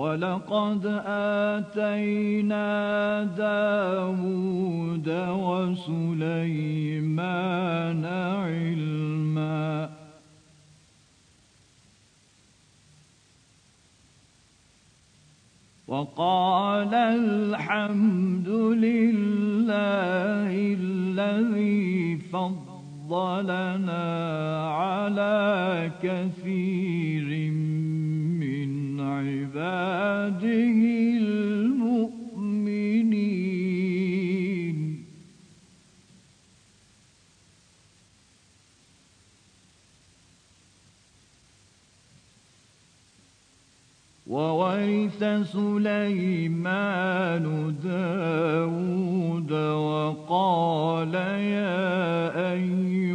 ولقد آتينا داود وسليمان علما. وقال الحمد لله الذي فضلنا على كثير عباده المؤمنين. وورث سليمان داود وقال يا أيها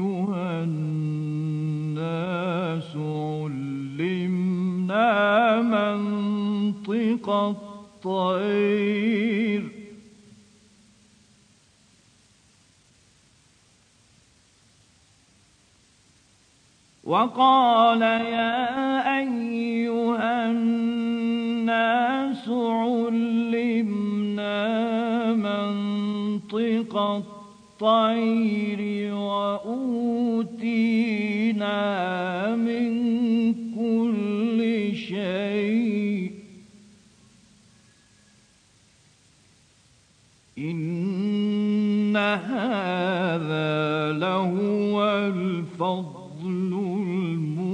منطق الطير. وقال يا أيها الناس علمنا منطق الطير وأوتينا من كل شيء. إن هذا لهو الفضل المبين.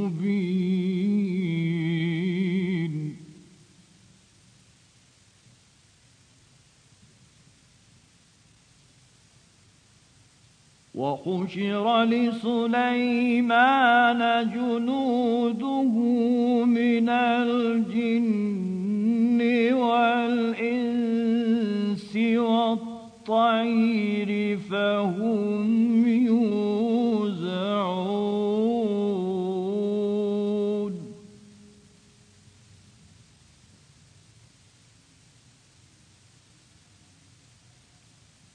وحشر لسليمان جنوده من الجن والإنس والطير فهم يوزعون.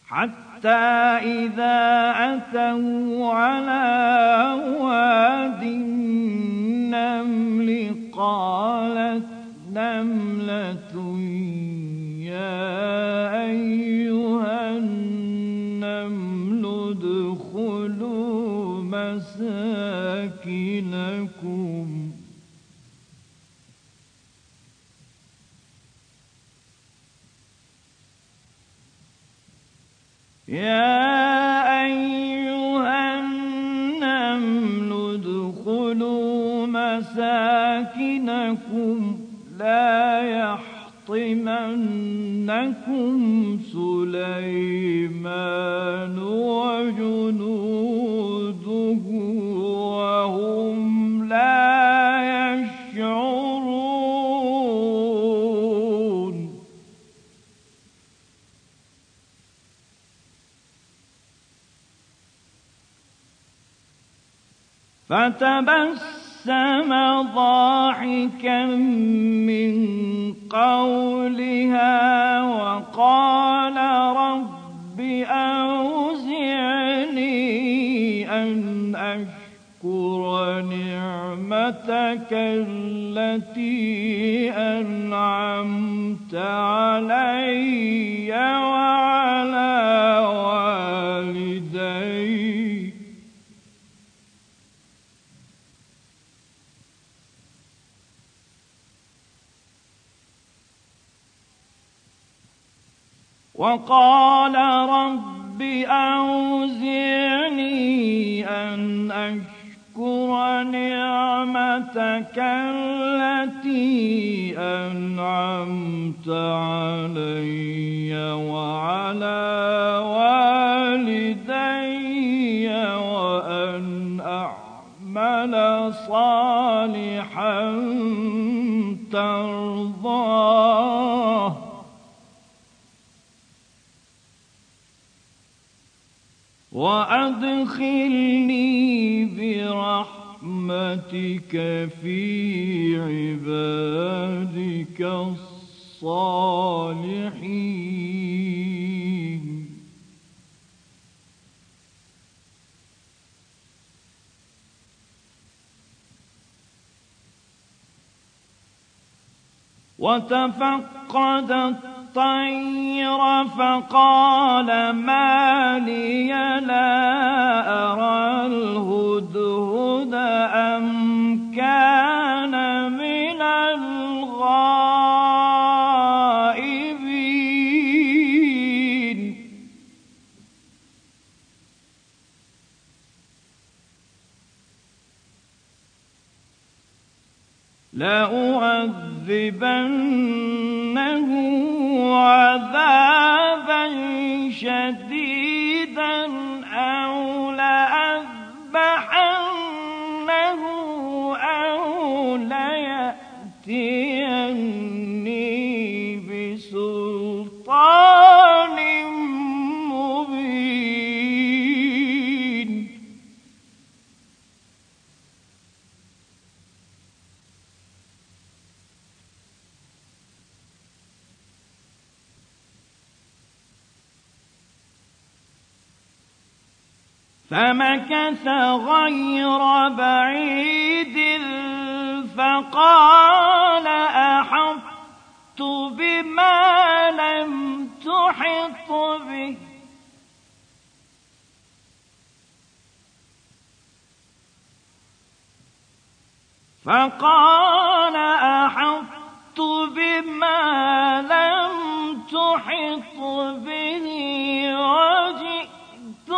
حتى إذا أتوا على واد النمل قالت نملة يا مساكنكم. يا أيها النمل ادخلوا مساكنكم لا يحطمنكم سليمان وجنوده وهم لا يشعرون. فتبسم ضاحكا من قولها وقال رب أوزعني أن أشكر نعمتك التي أنعمت علي وعلى والدي وقال رب أوزعني أن أشكر نعمتك التي أنعمت علي وعلى والدي وأن أعمل صالحا ترضاه وأدخلني برحمتك في عبادك الصالحين. وتفقد الطير فقال ما لي لا أرى الهدهد أم كان من الغائبين. لأعذبنه عذابا شديدا. فمكث غير بعيد فقال أحطت بما لم تحط به. فقال أحطت بما لم تحط به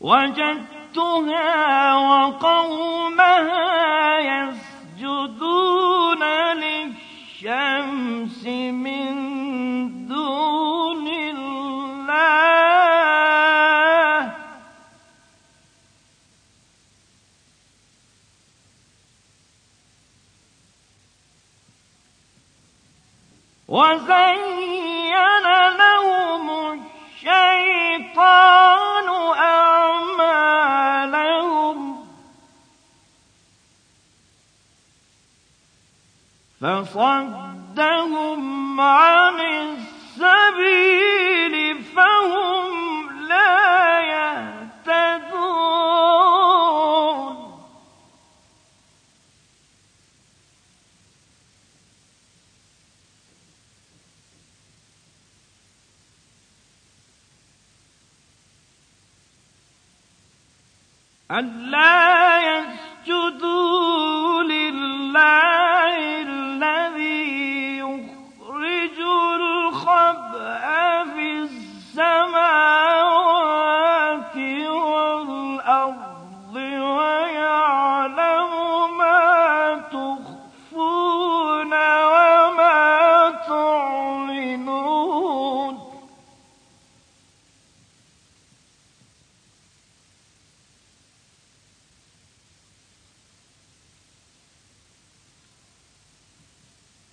وجدتها وقومها يسجدون للشمس من دون الله. وزين فصدهم عن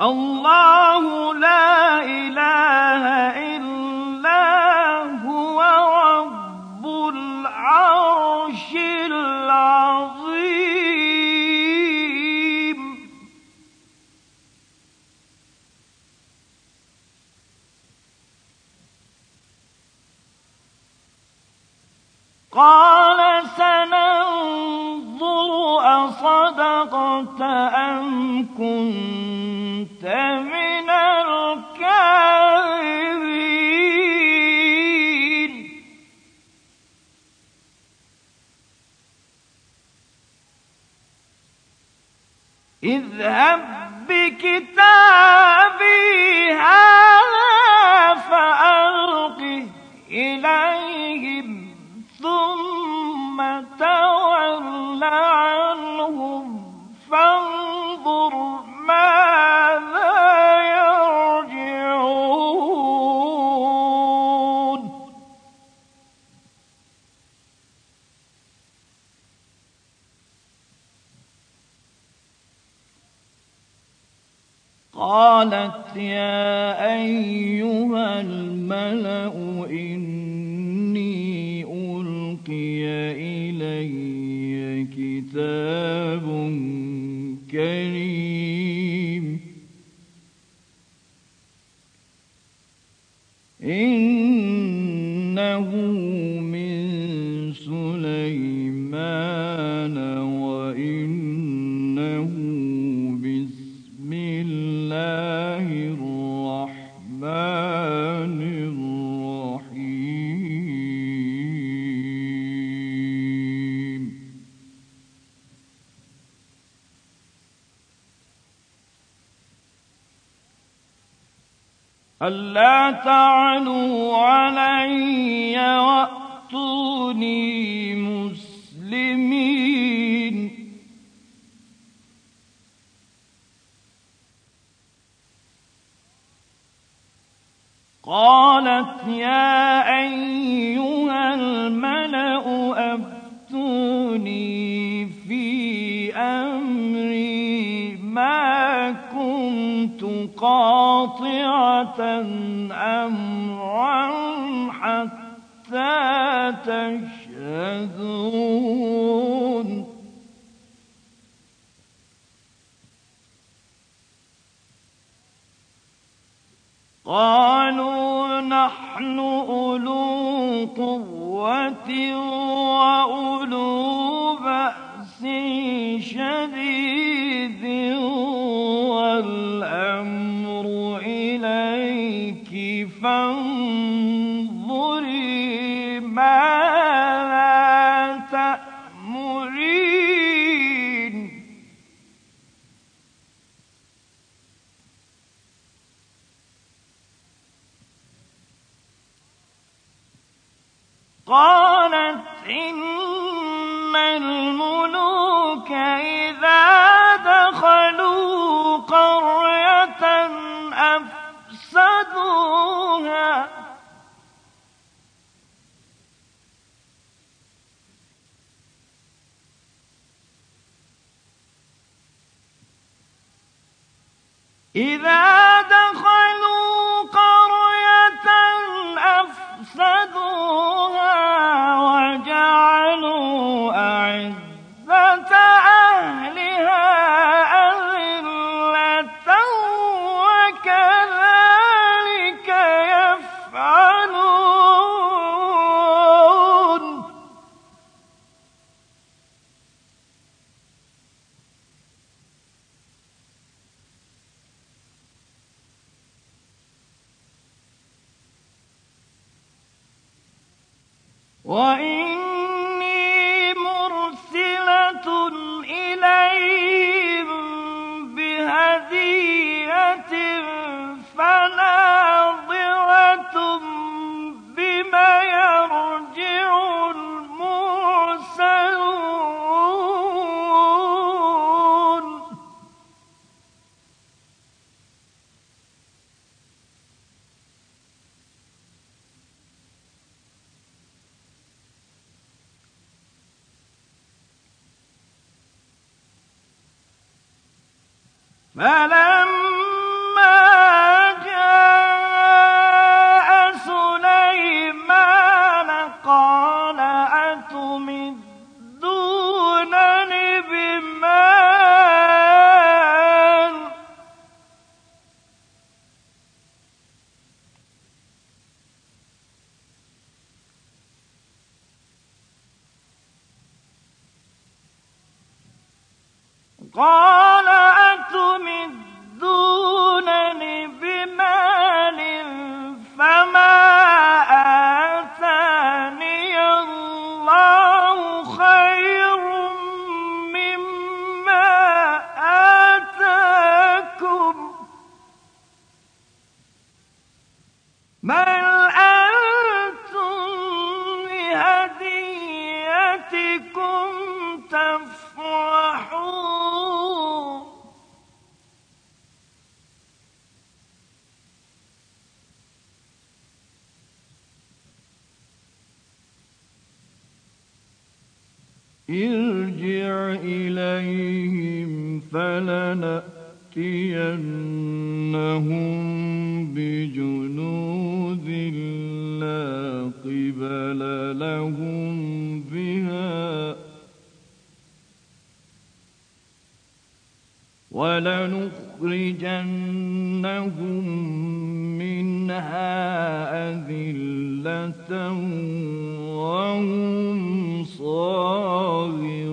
الله لا إله إلا هو رب العرش العظيم. قال سننظر أصدقت أم كنت قالت يا أيها الملأ إني ألقي إلي كتاب كريم. إنه ألا تعلوا علي وأتوني مسلمين قالت يا أيها الملأ أفتوني في أمري ما كنت قاطعة أمرا حتى تشهدون. قالوا نحن أولو قوة وأولو بأس فانظري ماذا تأمرين. قالت إن وإني فلما فلنأتينهم بجنود لا قبل لهم بها ولنخرجنهم منها أذلة وهم صاغرون.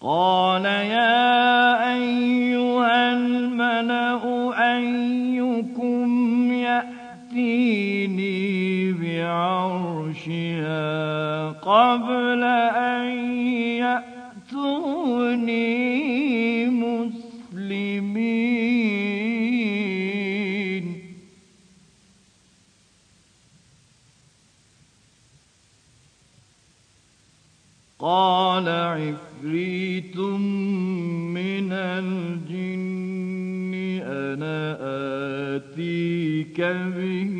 قال يا أيها الملأ أيكم يأتيني بعرشها قبل أن به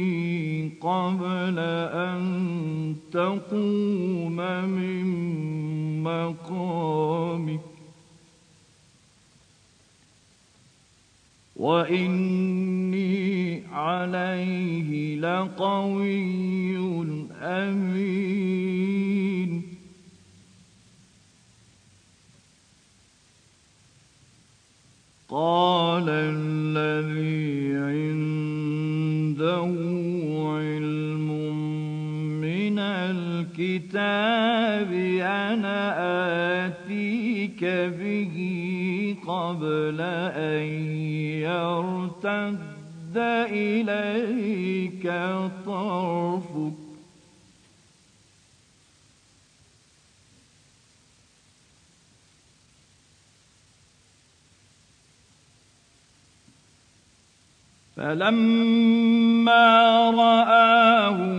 قبل أن تقوم من مقامك. وإني عليه لقوي أمين. قال الذي عنده الكتاب أنا آتيك به قبل أن يرتد إليك طرفك. فلما رآه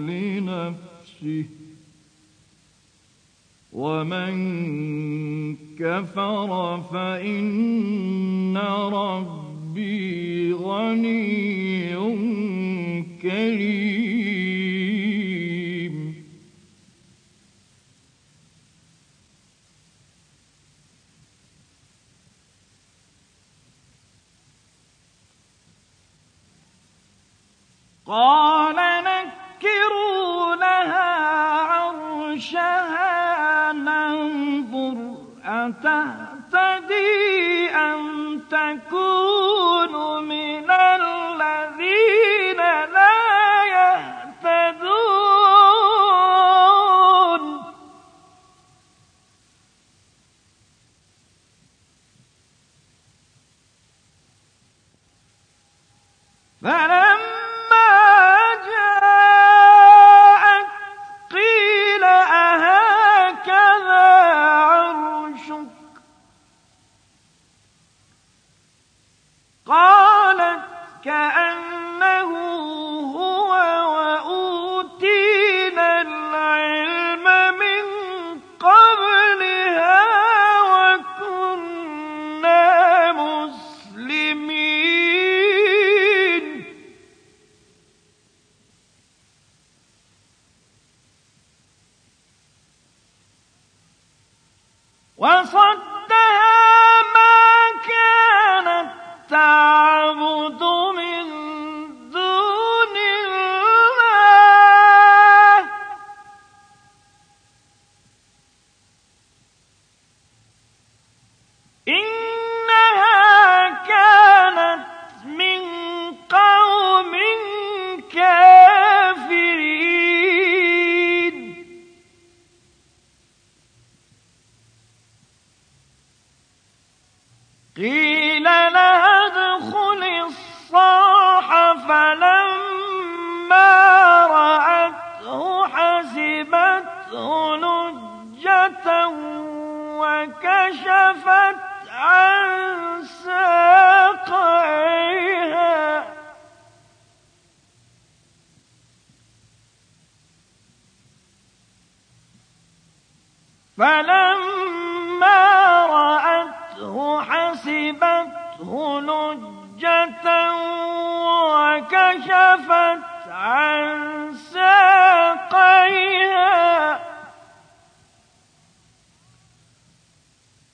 لنفسه ومن كفر فإن ربي غني كريم. قال نكروا لها عرشها ننظر أتهتدي أم تكون من حسبته لجة وكشفت عن ساقيها. فلما رأته حسبته لجة وكشفت عن ساقيها.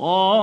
قال